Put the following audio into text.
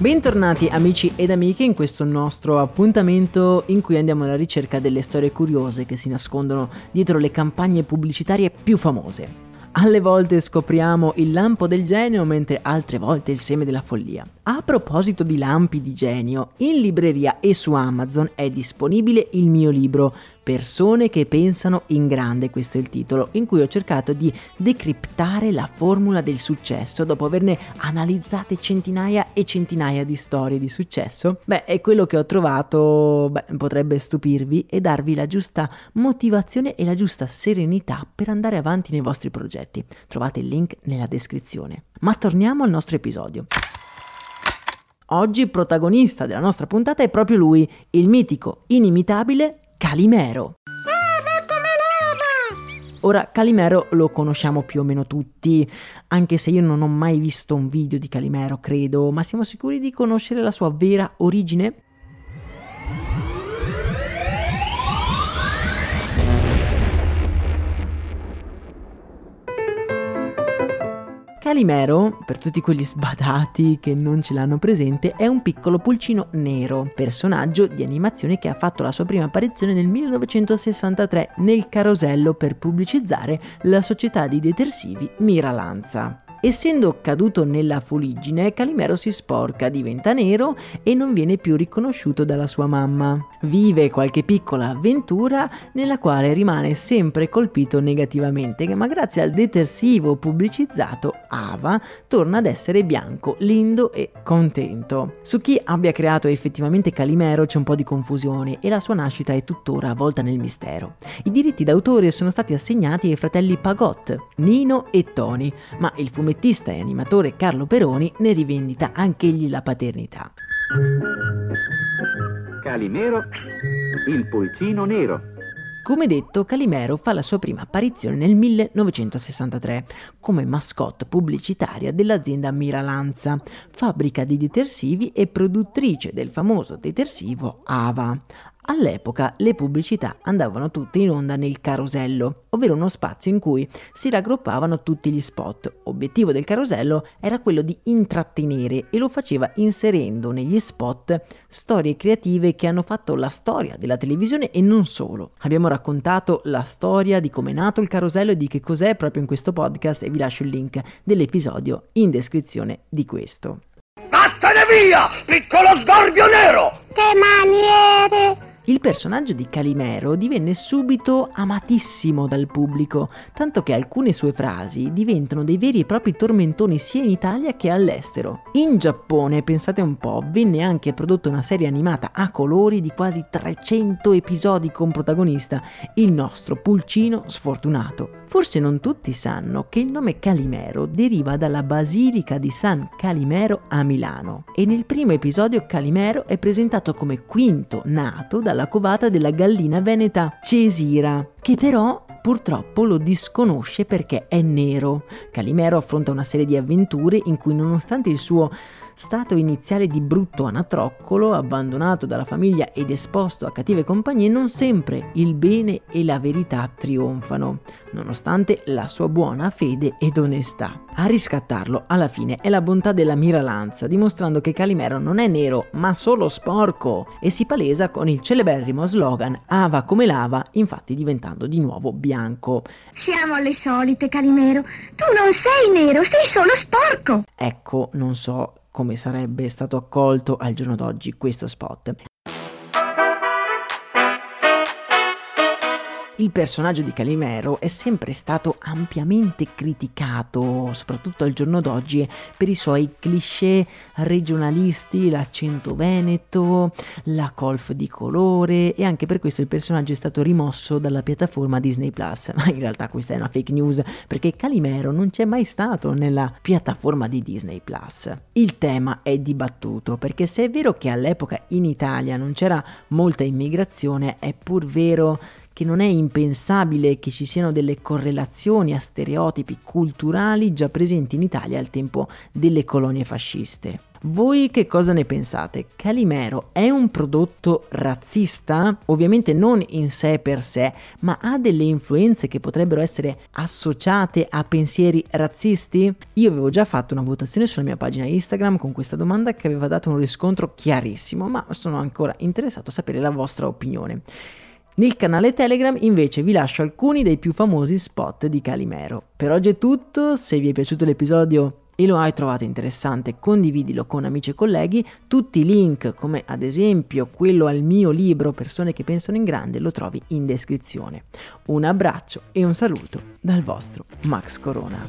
Bentornati amici ed amiche in questo nostro appuntamento in cui andiamo alla ricerca delle storie curiose che si nascondono dietro le campagne pubblicitarie più famose. Alle volte scopriamo il lampo del genio, mentre altre volte il seme della follia. A proposito di lampi di genio, in libreria e su Amazon è disponibile il mio libro Persone che pensano in grande, questo è il titolo, in cui ho cercato di decriptare la formula del successo dopo averne analizzate centinaia e centinaia di storie di successo. Beh, è quello che ho trovato, beh, potrebbe stupirvi e darvi la giusta motivazione e la giusta serenità per andare avanti nei vostri progetti. Trovate il link nella descrizione. Ma torniamo al nostro episodio. Oggi protagonista della nostra puntata è proprio lui, il mitico, inimitabile Calimero. Ora, Calimero lo conosciamo più o meno tutti, anche se io non ho mai visto un video di Calimero, credo, ma siamo sicuri di conoscere la sua vera origine? Calimero, per tutti quelli sbadati che non ce l'hanno presente, è un piccolo pulcino nero, personaggio di animazione che ha fatto la sua prima apparizione nel 1963 nel carosello per pubblicizzare la società di detersivi Miralanza. Essendo caduto nella fuliggine, Calimero si sporca, diventa nero e non viene più riconosciuto dalla sua mamma. Vive qualche piccola avventura nella quale rimane sempre colpito negativamente, ma grazie al detersivo pubblicizzato Ava torna ad essere bianco, lindo e contento. Su chi abbia creato effettivamente Calimero c'è un po' di confusione e la sua nascita è tuttora avvolta nel mistero. I diritti d'autore sono stati assegnati ai fratelli Pagot, Nino e Tony, ma il fumettista e animatore Carlo Peroni ne rivendita anch'egli la paternità. Calimero, il pulcino nero. Come detto, Calimero fa la sua prima apparizione nel 1963 come mascotte pubblicitaria dell'azienda Miralanza, fabbrica di detersivi e produttrice del famoso detersivo Ava. All'epoca le pubblicità andavano tutte in onda nel carosello, ovvero uno spazio in cui si raggruppavano tutti gli spot. Obiettivo del carosello era quello di intrattenere e lo faceva inserendo negli spot storie creative che hanno fatto la storia della televisione e non solo. Abbiamo raccontato la storia di come è nato il carosello e di che cos'è proprio in questo podcast e vi lascio il link dell'episodio in descrizione di questo. Vattene via, piccolo sgorbio nero! Che maniere! Il personaggio di Calimero divenne subito amatissimo dal pubblico, tanto che alcune sue frasi diventano dei veri e propri tormentoni sia in Italia che all'estero. In Giappone, pensate un po', venne anche prodotta una serie animata a colori di quasi 300 episodi con protagonista il nostro pulcino sfortunato. Forse non tutti sanno che il nome Calimero deriva dalla basilica di San Calimero a Milano. E nel primo episodio Calimero è presentato come quinto nato dalla covata della gallina veneta Cesira, che però purtroppo lo disconosce perché è nero. Calimero affronta una serie di avventure in cui nonostante il suo stato iniziale di brutto anatroccolo, abbandonato dalla famiglia ed esposto a cattive compagnie, non sempre il bene e la verità trionfano, nonostante la sua buona fede ed onestà. A riscattarlo alla fine è la bontà della miralanza, dimostrando che Calimero non è nero, ma solo sporco, e si palesa con il celeberrimo slogan Ava come lava, infatti diventando di nuovo bianco. Siamo alle solite, Calimero. Tu non sei nero, sei solo sporco. Ecco, non so come sarebbe stato accolto al giorno d'oggi questo spot. Il personaggio di Calimero è sempre stato ampiamente criticato, soprattutto al giorno d'oggi, per i suoi cliché regionalisti, l'accento veneto, la colf di colore e anche per questo il personaggio è stato rimosso dalla piattaforma Disney Plus. Ma in realtà questa è una fake news perché Calimero non c'è mai stato nella piattaforma di Disney Plus. Il tema è dibattuto perché se è vero che all'epoca in Italia non c'era molta immigrazione, è pur vero che non è impensabile che ci siano delle correlazioni a stereotipi culturali già presenti in Italia al tempo delle colonie fasciste. Voi che cosa ne pensate? Calimero è un prodotto razzista? Ovviamente non in sé per sé, ma ha delle influenze che potrebbero essere associate a pensieri razzisti? Io avevo già fatto una votazione sulla mia pagina Instagram con questa domanda che aveva dato un riscontro chiarissimo, ma sono ancora interessato a sapere la vostra opinione. Nel canale Telegram invece vi lascio alcuni dei più famosi spot di Calimero. Per oggi è tutto, se vi è piaciuto l'episodio e lo hai trovato interessante, condividilo con amici e colleghi. Tutti i link, come ad esempio quello al mio libro Persone che pensano in grande, lo trovi in descrizione. Un abbraccio e un saluto dal vostro Max Corona.